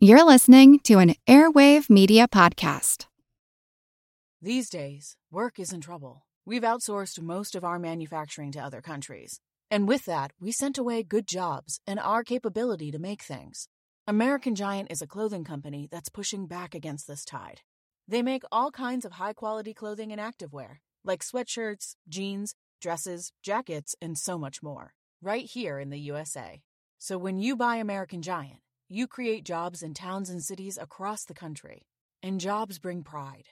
You're listening to an Airwave Media Podcast. These days, work is in trouble. We've outsourced most of our manufacturing to other countries. And with that, we sent away good jobs and our capability to make things. American Giant is a clothing company that's pushing back against this tide. They make all kinds of high quality clothing and activewear, like sweatshirts, jeans, dresses, jackets, and so much more, right here in the USA. So when you buy American Giant, you create jobs in towns and cities across the country. And jobs bring pride,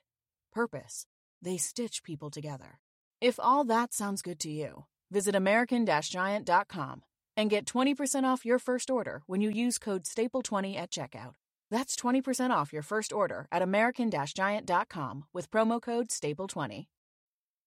purpose. They stitch people together. If all that sounds good to you, visit American Giant.com and get 20% off your first order when you use code STAPLE20 at checkout. That's 20% off your first order at American Giant.com with promo code STAPLE20.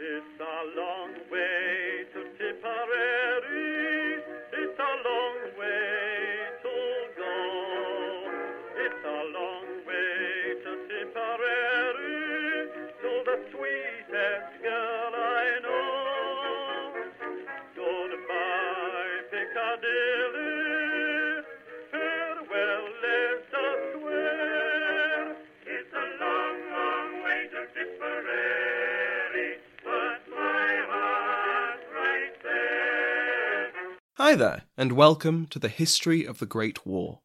It's Hi there, and welcome to the History of the Great War.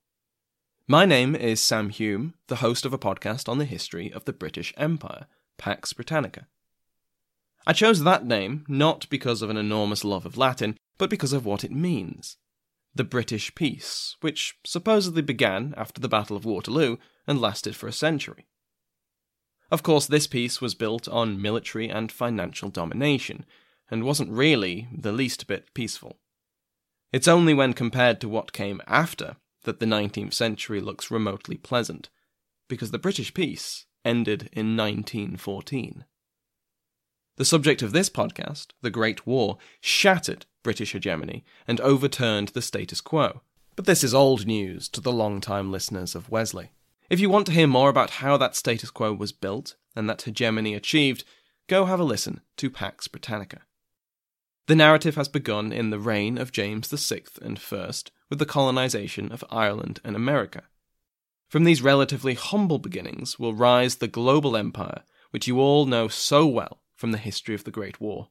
My name is Sam Hume, the host of a podcast on the history of the British Empire, Pax Britannica. I chose that name not because of an enormous love of Latin, but because of what it means. The British Peace, which supposedly began after the Battle of Waterloo and lasted for a century. Of course, this peace was built on military and financial domination, and wasn't really the least bit peaceful. It's only when compared to what came after that the 19th century looks remotely pleasant, because the British peace ended in 1914. The subject of this podcast, the Great War, shattered British hegemony and overturned the status quo. But this is old news to the long-time listeners of Wesley. If you want to hear more about how that status quo was built and that hegemony achieved, go have a listen to Pax Britannica. The narrative has begun in the reign of James VI and I with the colonization of Ireland and America. From these relatively humble beginnings will rise the global empire which you all know so well from the history of the Great War.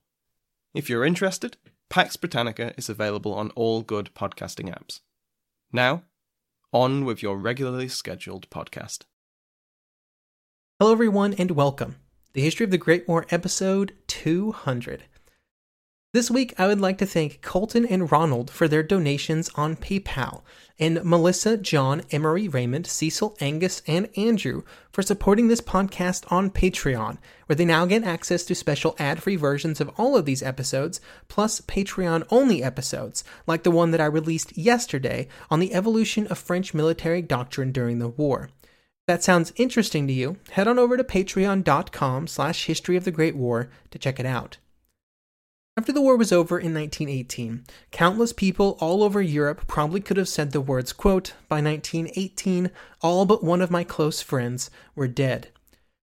If you're interested, Pax Britannica is available on all good podcasting apps. Now, on with your regularly scheduled podcast. Hello, everyone, and welcome. The History of the Great War, episode 200. This week, I would like to thank Colton and Ronald for their donations on PayPal, and Melissa, John, Emery, Raymond, Cecil, Angus, and Andrew for supporting this podcast on Patreon, where they now get access to special ad free versions of all of these episodes, plus Patreon only episodes, like the one that I released yesterday on the evolution of French military doctrine during the war. If that sounds interesting to you, head on over to patreon.com slash history of the Great War to check it out. After the war was over in 1918, countless people all over Europe probably could have said the words, quote, by 1918, all but one of my close friends were dead.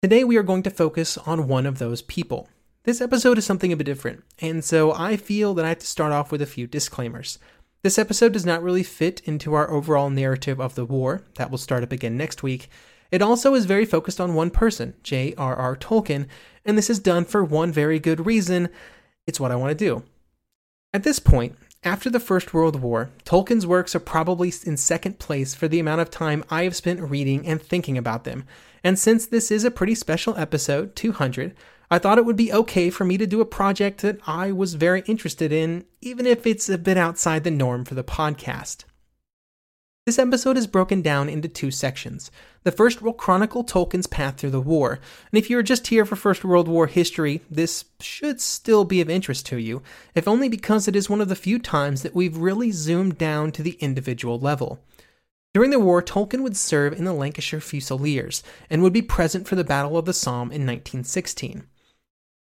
Today we are going to focus on one of those people. This episode is something a bit different, and so I feel that I have to start off with a few disclaimers. This episode does not really fit into our overall narrative of the war, that will start up again next week. It also is very focused on one person, J.R.R. Tolkien, and this is done for one very good reason it's what I want to do. At this point, after the First World War, Tolkien's works are probably in second place for the amount of time I have spent reading and thinking about them. And since this is a pretty special episode, 200, I thought it would be okay for me to do a project that I was very interested in, even if it's a bit outside the norm for the podcast. This episode is broken down into two sections. The first will chronicle Tolkien's path through the war, and if you are just here for First World War history, this should still be of interest to you, if only because it is one of the few times that we've really zoomed down to the individual level. During the war, Tolkien would serve in the Lancashire Fusiliers and would be present for the Battle of the Somme in 1916.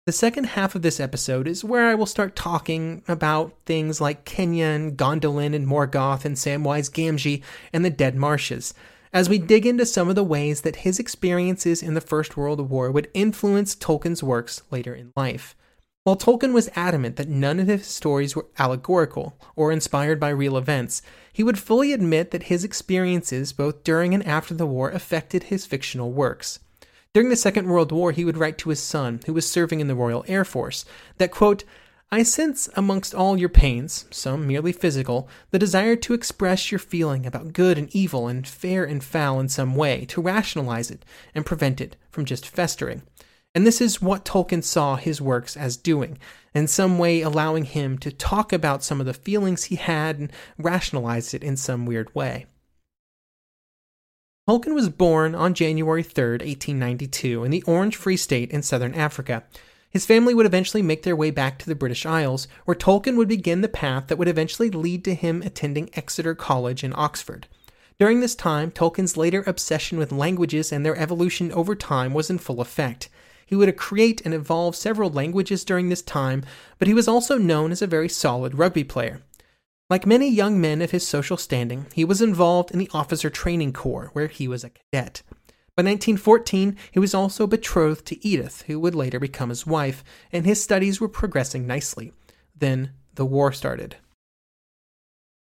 The second half of this episode is where I will start talking about things like Kenyon, Gondolin, and Morgoth, and Samwise Gamgee, and the Dead Marshes, as we dig into some of the ways that his experiences in the First World War would influence Tolkien's works later in life. While Tolkien was adamant that none of his stories were allegorical or inspired by real events, he would fully admit that his experiences both during and after the war affected his fictional works. During the Second World War, he would write to his son, who was serving in the Royal Air Force, that, quote, I sense amongst all your pains, some merely physical, the desire to express your feeling about good and evil and fair and foul in some way, to rationalize it and prevent it from just festering. And this is what Tolkien saw his works as doing, in some way allowing him to talk about some of the feelings he had and rationalize it in some weird way. Tolkien was born on January 3, 1892, in the Orange Free State in southern Africa. His family would eventually make their way back to the British Isles, where Tolkien would begin the path that would eventually lead to him attending Exeter College in Oxford. During this time, Tolkien's later obsession with languages and their evolution over time was in full effect. He would create and evolve several languages during this time, but he was also known as a very solid rugby player. Like many young men of his social standing, he was involved in the Officer Training Corps, where he was a cadet. By 1914, he was also betrothed to Edith, who would later become his wife, and his studies were progressing nicely. Then the war started.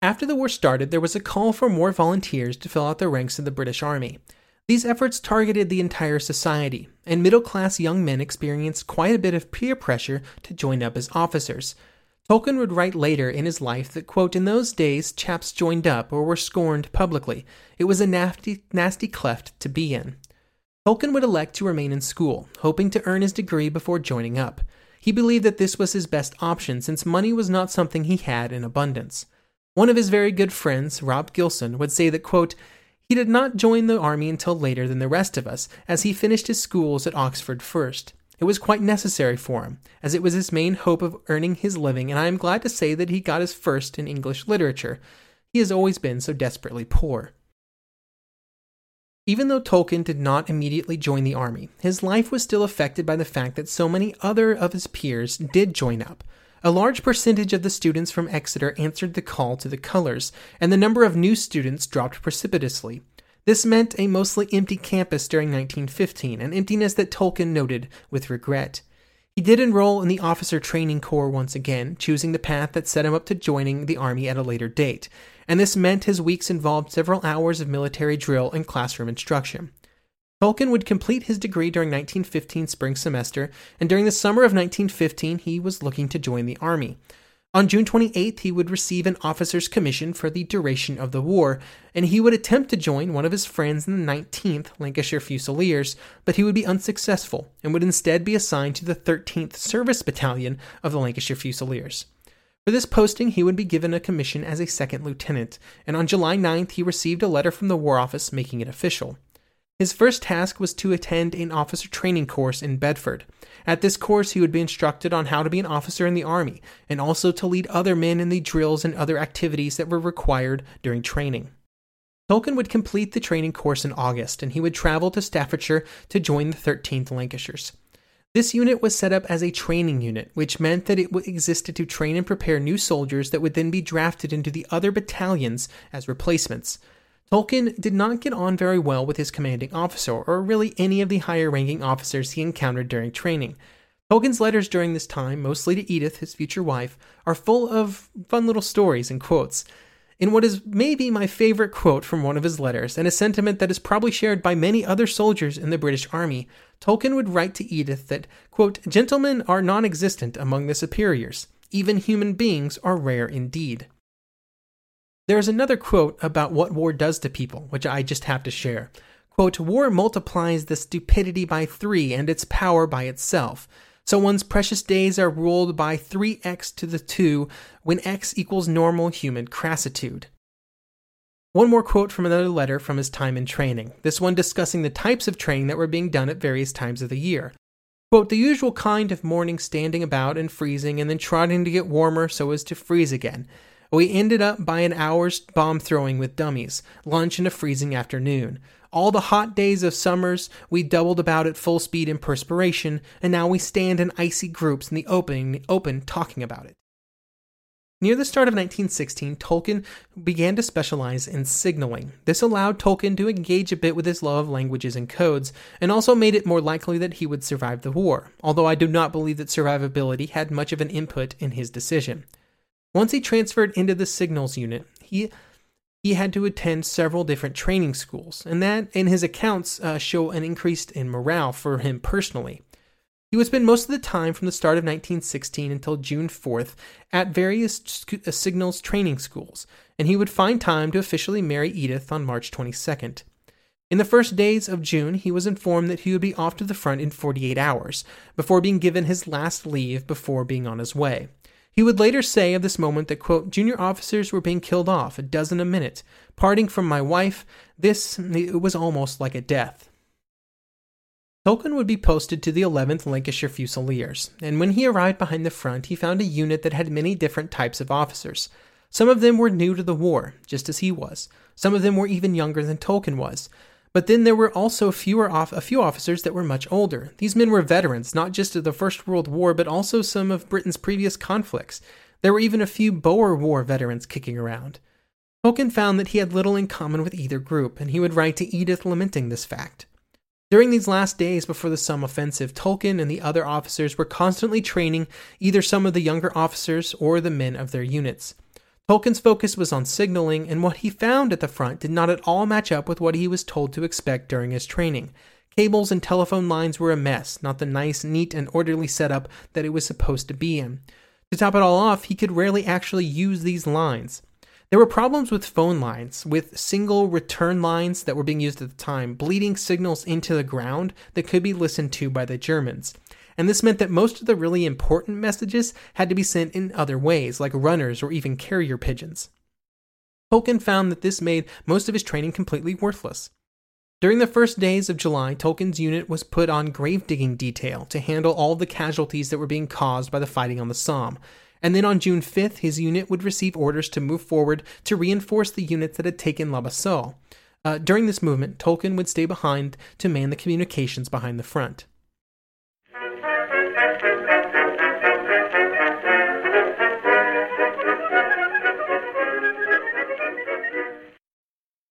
After the war started, there was a call for more volunteers to fill out the ranks of the British Army. These efforts targeted the entire society, and middle class young men experienced quite a bit of peer pressure to join up as officers. Tolkien would write later in his life that, quote, in those days, chaps joined up or were scorned publicly. It was a nasty, nasty cleft to be in. Tolkien would elect to remain in school, hoping to earn his degree before joining up. He believed that this was his best option since money was not something he had in abundance. One of his very good friends, Rob Gilson, would say that, quote, he did not join the army until later than the rest of us, as he finished his schools at Oxford first. It was quite necessary for him, as it was his main hope of earning his living, and I am glad to say that he got his first in English literature. He has always been so desperately poor. Even though Tolkien did not immediately join the army, his life was still affected by the fact that so many other of his peers did join up. A large percentage of the students from Exeter answered the call to the colors, and the number of new students dropped precipitously. This meant a mostly empty campus during 1915, an emptiness that Tolkien noted with regret. He did enroll in the Officer Training Corps once again, choosing the path that set him up to joining the Army at a later date, and this meant his weeks involved several hours of military drill and classroom instruction. Tolkien would complete his degree during 1915 spring semester, and during the summer of 1915 he was looking to join the Army. On June 28th, he would receive an officer's commission for the duration of the war, and he would attempt to join one of his friends in the 19th Lancashire Fusiliers, but he would be unsuccessful and would instead be assigned to the 13th Service Battalion of the Lancashire Fusiliers. For this posting, he would be given a commission as a second lieutenant, and on July 9th, he received a letter from the War Office making it official. His first task was to attend an officer training course in Bedford. At this course, he would be instructed on how to be an officer in the Army, and also to lead other men in the drills and other activities that were required during training. Tolkien would complete the training course in August, and he would travel to Staffordshire to join the 13th Lancashires. This unit was set up as a training unit, which meant that it existed to train and prepare new soldiers that would then be drafted into the other battalions as replacements. Tolkien did not get on very well with his commanding officer, or really any of the higher ranking officers he encountered during training. Tolkien's letters during this time, mostly to Edith, his future wife, are full of fun little stories and quotes. In what is maybe my favorite quote from one of his letters, and a sentiment that is probably shared by many other soldiers in the British Army, Tolkien would write to Edith that, quote, Gentlemen are non existent among the superiors. Even human beings are rare indeed. There is another quote about what war does to people, which I just have to share. Quote, War multiplies the stupidity by three and its power by itself. So one's precious days are ruled by 3x to the 2 when x equals normal human crassitude. One more quote from another letter from his time in training, this one discussing the types of training that were being done at various times of the year. Quote, the usual kind of morning standing about and freezing and then trotting to get warmer so as to freeze again. We ended up by an hour's bomb throwing with dummies, lunch and a freezing afternoon. All the hot days of summers, we doubled about at full speed in perspiration, and now we stand in icy groups in the open, open talking about it. Near the start of 1916, Tolkien began to specialize in signaling. This allowed Tolkien to engage a bit with his love of languages and codes, and also made it more likely that he would survive the war, although I do not believe that survivability had much of an input in his decision. Once he transferred into the signals unit, he he had to attend several different training schools, and that, in his accounts, uh, show an increase in morale for him personally. He would spend most of the time from the start of 1916 until June 4th at various sc- uh, signals training schools, and he would find time to officially marry Edith on March 22nd. In the first days of June, he was informed that he would be off to the front in 48 hours, before being given his last leave before being on his way. He would later say of this moment that, quote, junior officers were being killed off, a dozen a minute. Parting from my wife, this, it was almost like a death. Tolkien would be posted to the 11th Lancashire Fusiliers, and when he arrived behind the front, he found a unit that had many different types of officers. Some of them were new to the war, just as he was. Some of them were even younger than Tolkien was. But then there were also fewer off- a few officers that were much older. These men were veterans, not just of the First World War, but also some of Britain's previous conflicts. There were even a few Boer War veterans kicking around. Tolkien found that he had little in common with either group, and he would write to Edith lamenting this fact. During these last days before the Somme offensive, Tolkien and the other officers were constantly training either some of the younger officers or the men of their units. Tolkien's focus was on signaling, and what he found at the front did not at all match up with what he was told to expect during his training. Cables and telephone lines were a mess, not the nice, neat, and orderly setup that it was supposed to be in. To top it all off, he could rarely actually use these lines. There were problems with phone lines, with single return lines that were being used at the time, bleeding signals into the ground that could be listened to by the Germans and this meant that most of the really important messages had to be sent in other ways, like runners or even carrier pigeons. Tolkien found that this made most of his training completely worthless. During the first days of July, Tolkien's unit was put on grave digging detail to handle all the casualties that were being caused by the fighting on the Somme. And then on June 5th, his unit would receive orders to move forward to reinforce the units that had taken La Boisselle. Uh, during this movement, Tolkien would stay behind to man the communications behind the front.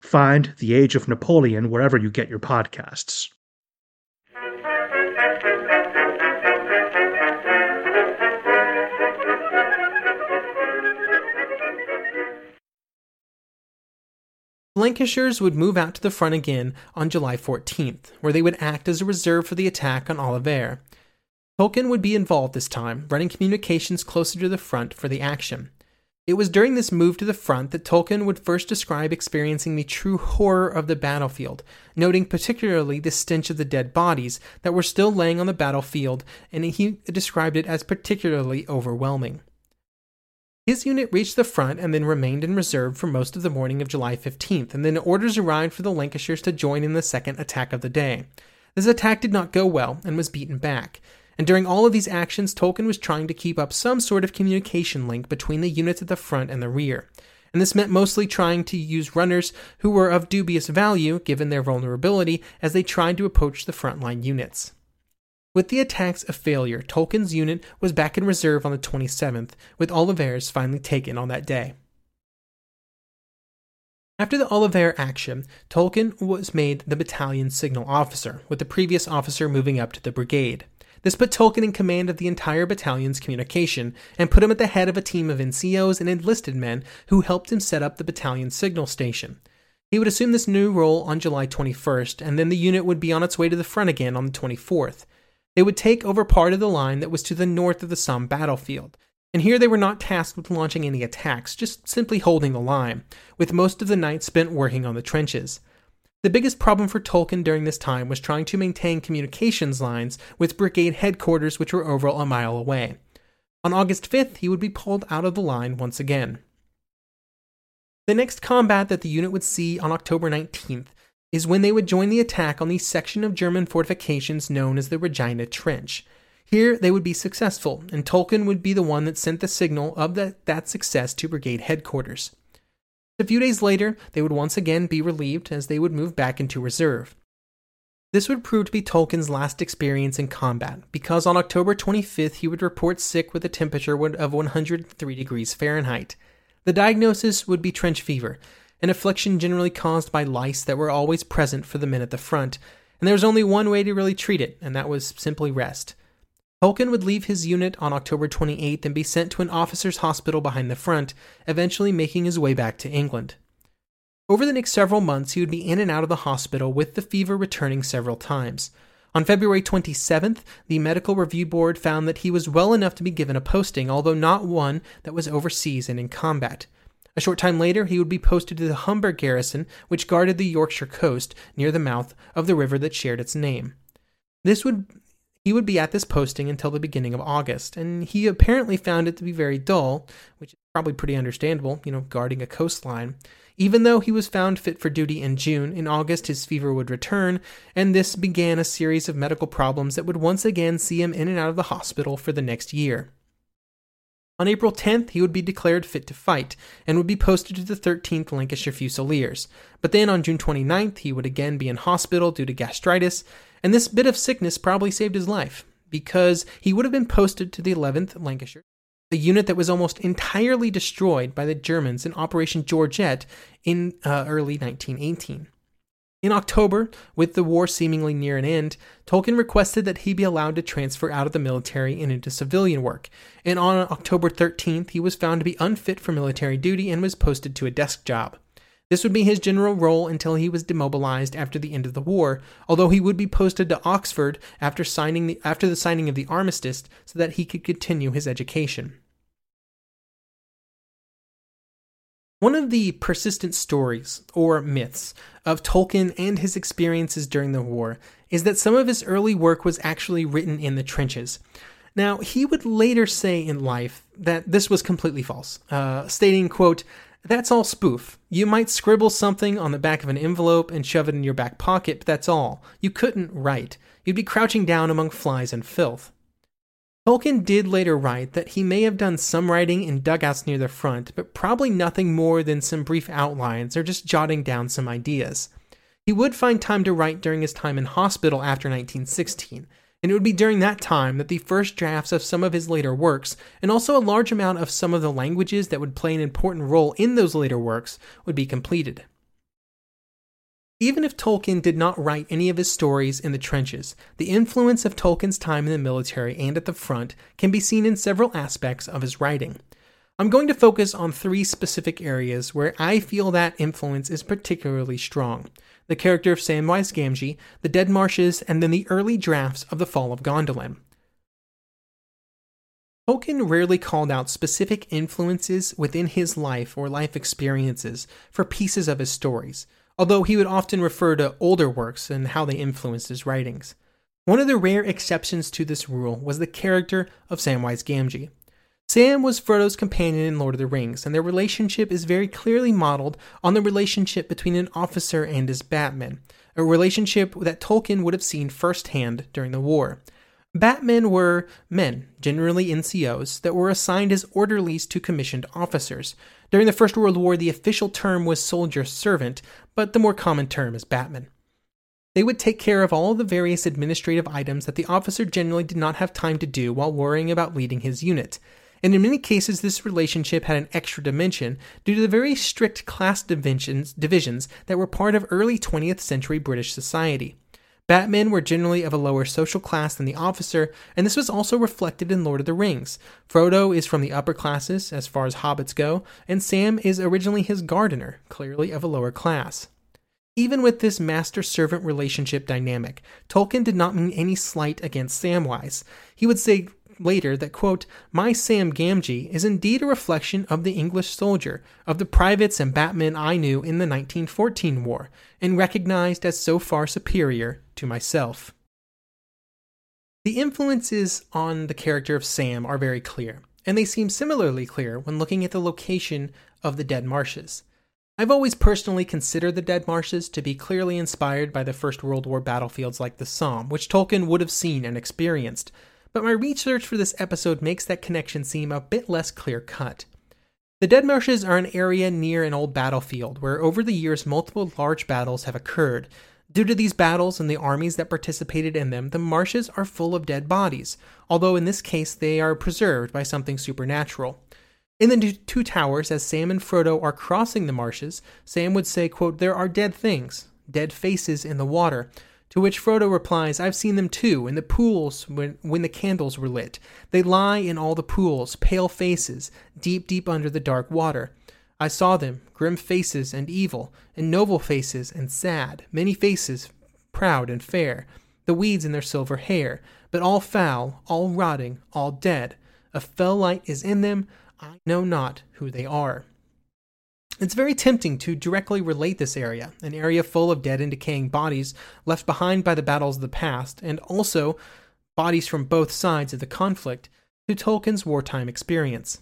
Find The Age of Napoleon wherever you get your podcasts. Lancashires would move out to the front again on July 14th, where they would act as a reserve for the attack on Ovillers. Tolkien would be involved this time, running communications closer to the front for the action. It was during this move to the front that Tolkien would first describe experiencing the true horror of the battlefield, noting particularly the stench of the dead bodies that were still laying on the battlefield, and he described it as particularly overwhelming. His unit reached the front and then remained in reserve for most of the morning of July 15th, and then orders arrived for the Lancashires to join in the second attack of the day. This attack did not go well and was beaten back. And during all of these actions, Tolkien was trying to keep up some sort of communication link between the units at the front and the rear. And this meant mostly trying to use runners who were of dubious value given their vulnerability as they tried to approach the frontline units. With the attacks a failure, Tolkien's unit was back in reserve on the 27th, with Ovillers finally taken on that day. After the Ovillers action, Tolkien was made the battalion signal officer, with the previous officer moving up to the brigade. This put Tolkien in command of the entire battalion's communication and put him at the head of a team of NCOs and enlisted men who helped him set up the battalion's signal station. He would assume this new role on July 21st, and then the unit would be on its way to the front again on the 24th. They would take over part of the line that was to the north of the Somme battlefield. And here they were not tasked with launching any attacks, just simply holding the line, with most of the night spent working on the trenches. The biggest problem for Tolkien during this time was trying to maintain communications lines with brigade headquarters, which were over a mile away. On August 5th, he would be pulled out of the line once again. The next combat that the unit would see on October 19th is when they would join the attack on the section of German fortifications known as the Regina Trench. Here they would be successful, and Tolkien would be the one that sent the signal of that, that success to brigade headquarters. A few days later, they would once again be relieved as they would move back into reserve. This would prove to be Tolkien's last experience in combat, because on October 25th he would report sick with a temperature of 103 degrees Fahrenheit. The diagnosis would be trench fever, an affliction generally caused by lice that were always present for the men at the front, and there was only one way to really treat it, and that was simply rest. Tolkien would leave his unit on October 28th and be sent to an officer's hospital behind the front, eventually making his way back to England. Over the next several months, he would be in and out of the hospital with the fever returning several times. On February 27th, the Medical Review Board found that he was well enough to be given a posting, although not one that was overseas and in combat. A short time later, he would be posted to the Humber garrison, which guarded the Yorkshire coast near the mouth of the river that shared its name. This would he would be at this posting until the beginning of August, and he apparently found it to be very dull, which is probably pretty understandable, you know, guarding a coastline. Even though he was found fit for duty in June, in August his fever would return, and this began a series of medical problems that would once again see him in and out of the hospital for the next year. On April 10th, he would be declared fit to fight and would be posted to the 13th Lancashire Fusiliers. But then on June 29th, he would again be in hospital due to gastritis, and this bit of sickness probably saved his life because he would have been posted to the 11th Lancashire, the unit that was almost entirely destroyed by the Germans in Operation Georgette in uh, early 1918. In October, with the war seemingly near an end, Tolkien requested that he be allowed to transfer out of the military and into civilian work, and on October 13th, he was found to be unfit for military duty and was posted to a desk job. This would be his general role until he was demobilized after the end of the war, although he would be posted to Oxford after signing the, after the signing of the armistice so that he could continue his education. One of the persistent stories, or myths, of Tolkien and his experiences during the war is that some of his early work was actually written in the trenches. Now, he would later say in life that this was completely false, uh, stating, quote, that's all spoof. You might scribble something on the back of an envelope and shove it in your back pocket, but that's all. You couldn't write. You'd be crouching down among flies and filth. Tolkien did later write that he may have done some writing in dugouts near the front, but probably nothing more than some brief outlines or just jotting down some ideas. He would find time to write during his time in hospital after 1916, and it would be during that time that the first drafts of some of his later works, and also a large amount of some of the languages that would play an important role in those later works, would be completed. Even if Tolkien did not write any of his stories in the trenches, the influence of Tolkien's time in the military and at the front can be seen in several aspects of his writing. I'm going to focus on three specific areas where I feel that influence is particularly strong the character of Samwise Gamgee, the Dead Marshes, and then the early drafts of The Fall of Gondolin. Tolkien rarely called out specific influences within his life or life experiences for pieces of his stories although he would often refer to older works and how they influenced his writings. One of the rare exceptions to this rule was the character of Samwise Gamgee. Sam was Frodo's companion in Lord of the Rings, and their relationship is very clearly modeled on the relationship between an officer and his Batman, a relationship that Tolkien would have seen firsthand during the war. Batmen were men, generally NCOs, that were assigned as orderlies to commissioned officers. During the First World War, the official term was soldier servant, but the more common term is Batman. They would take care of all the various administrative items that the officer generally did not have time to do while worrying about leading his unit. And in many cases, this relationship had an extra dimension due to the very strict class divisions, divisions that were part of early 20th century British society. Batmen were generally of a lower social class than the officer, and this was also reflected in Lord of the Rings. Frodo is from the upper classes, as far as hobbits go, and Sam is originally his gardener, clearly of a lower class. Even with this master servant relationship dynamic, Tolkien did not mean any slight against Samwise. He would say later that, quote, My Sam Gamgee is indeed a reflection of the English soldier, of the privates and batmen I knew in the 1914 war, and recognized as so far superior to myself. The influences on the character of Sam are very clear, and they seem similarly clear when looking at the location of the Dead Marshes. I've always personally considered the Dead Marshes to be clearly inspired by the First World War battlefields like the Somme, which Tolkien would have seen and experienced, but my research for this episode makes that connection seem a bit less clear cut. The Dead Marshes are an area near an old battlefield where over the years multiple large battles have occurred. Due to these battles and the armies that participated in them, the marshes are full of dead bodies, although in this case they are preserved by something supernatural. In the Two Towers, as Sam and Frodo are crossing the marshes, Sam would say, quote, There are dead things, dead faces in the water, to which Frodo replies, I've seen them too, in the pools when, when the candles were lit. They lie in all the pools, pale faces, deep, deep under the dark water. I saw them, grim faces and evil, and noble faces and sad, many faces, proud and fair, the weeds in their silver hair, but all foul, all rotting, all dead. A fell light is in them, I know not who they are. It's very tempting to directly relate this area, an area full of dead and decaying bodies left behind by the battles of the past, and also bodies from both sides of the conflict, to Tolkien's wartime experience.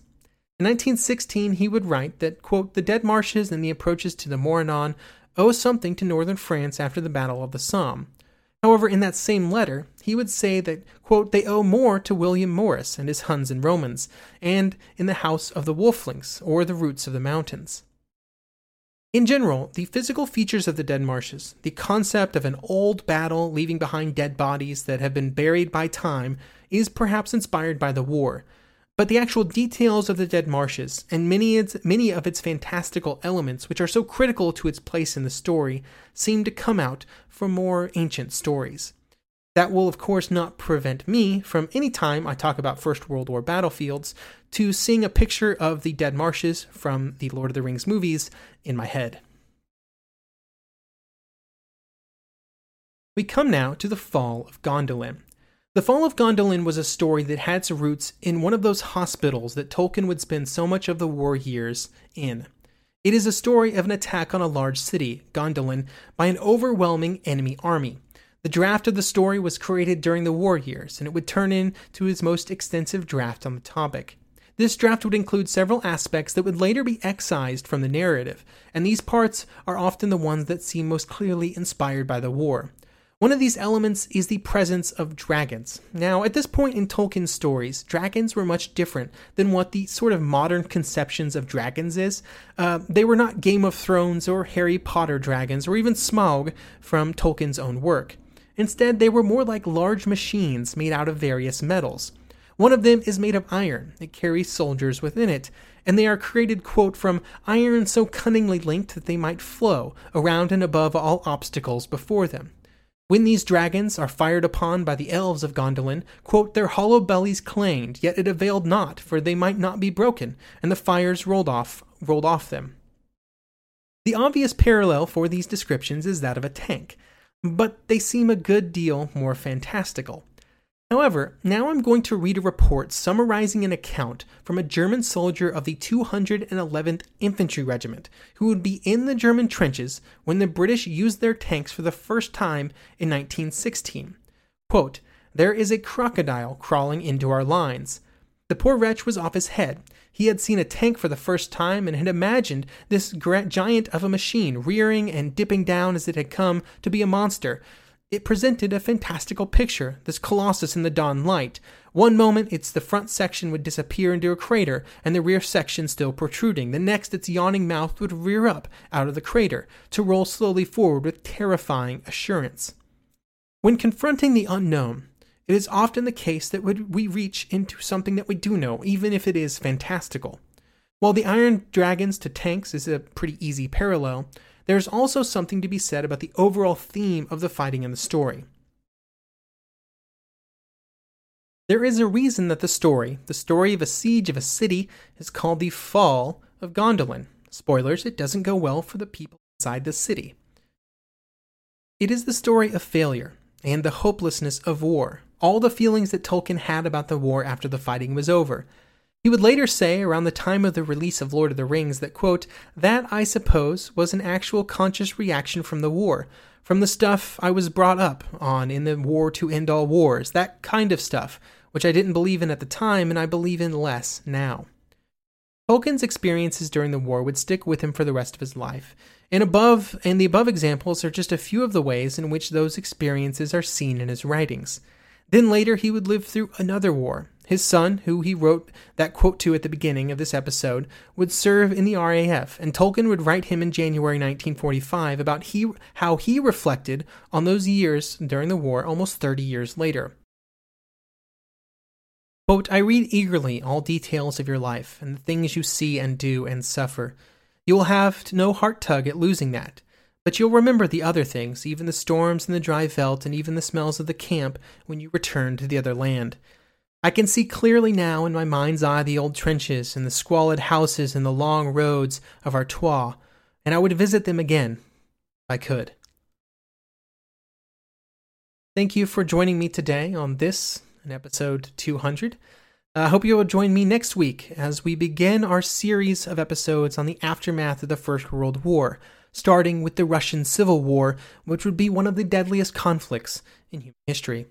In 1916, he would write that, quote, the dead marshes and the approaches to the Morannon owe something to northern France after the Battle of the Somme. However, in that same letter, he would say that, quote, they owe more to William Morris and his Huns and Romans, and in the house of the Wolfings, or the roots of the mountains. In general, the physical features of the dead marshes, the concept of an old battle leaving behind dead bodies that have been buried by time, is perhaps inspired by the war. But the actual details of the dead marshes, and many, its, many of its fantastical elements, which are so critical to its place in the story, seem to come out from more ancient stories. That will, of course, not prevent me from any time I talk about First World War battlefields to seeing a picture of the dead marshes from the Lord of the Rings movies in my head. We come now to the fall of Gondolin. The Fall of Gondolin was a story that had its roots in one of those hospitals that Tolkien would spend so much of the war years in. It is a story of an attack on a large city, Gondolin, by an overwhelming enemy army. The draft of the story was created during the war years, and it would turn into his most extensive draft on the topic. This draft would include several aspects that would later be excised from the narrative, and these parts are often the ones that seem most clearly inspired by the war. One of these elements is the presence of dragons. Now, at this point in Tolkien's stories, dragons were much different than what the sort of modern conceptions of dragons is. Uh, they were not Game of Thrones or Harry Potter dragons, or even Smaug from Tolkien's own work. Instead, they were more like large machines made out of various metals. One of them is made of iron. It carries soldiers within it, and they are created, quote, from iron so cunningly linked that they might flow around and above all obstacles before them. When these dragons are fired upon by the elves of Gondolin, quote, their hollow bellies clanged, yet it availed not, for they might not be broken, and the fires rolled off rolled off them. The obvious parallel for these descriptions is that of a tank but they seem a good deal more fantastical. However, now I'm going to read a report summarizing an account from a German soldier of the 211th Infantry Regiment who would be in the German trenches when the British used their tanks for the first time in 1916. Quote, There is a crocodile crawling into our lines. The poor wretch was off his head. He had seen a tank for the first time and had imagined this giant of a machine rearing and dipping down as it had come to be a monster. It presented a fantastical picture, this colossus in the dawn light. One moment its the front section would disappear into a crater and the rear section still protruding. The next its yawning mouth would rear up out of the crater to roll slowly forward with terrifying assurance. When confronting the unknown, it is often the case that we reach into something that we do know, even if it is fantastical. While the Iron Dragons to tanks is a pretty easy parallel, there is also something to be said about the overall theme of the fighting in the story. There is a reason that the story, the story of a siege of a city, is called the Fall of Gondolin. Spoilers, it doesn't go well for the people inside the city. It is the story of failure and the hopelessness of war, all the feelings that Tolkien had about the war after the fighting was over. He would later say, around the time of the release of Lord of the Rings, that, quote, that, I suppose, was an actual conscious reaction from the war, from the stuff I was brought up on in the war to end all wars, that kind of stuff, which I didn't believe in at the time and I believe in less now. Tolkien's experiences during the war would stick with him for the rest of his life, and above and the above examples are just a few of the ways in which those experiences are seen in his writings. Then later he would live through another war. His son, who he wrote that quote to at the beginning of this episode, would serve in the RAF, and Tolkien would write him in January 1945 about he, how he reflected on those years during the war almost 30 years later. Quote, I read eagerly all details of your life and the things you see and do and suffer. You will have no heart tug at losing that. But you'll remember the other things, even the storms and the dry veldt and even the smells of the camp when you return to the other land. I can see clearly now in my mind's eye the old trenches and the squalid houses and the long roads of Artois, and I would visit them again if I could. Thank you for joining me today on this, an episode 200. I hope you will join me next week as we begin our series of episodes on the aftermath of the First World War starting with the Russian Civil War, which would be one of the deadliest conflicts in human history.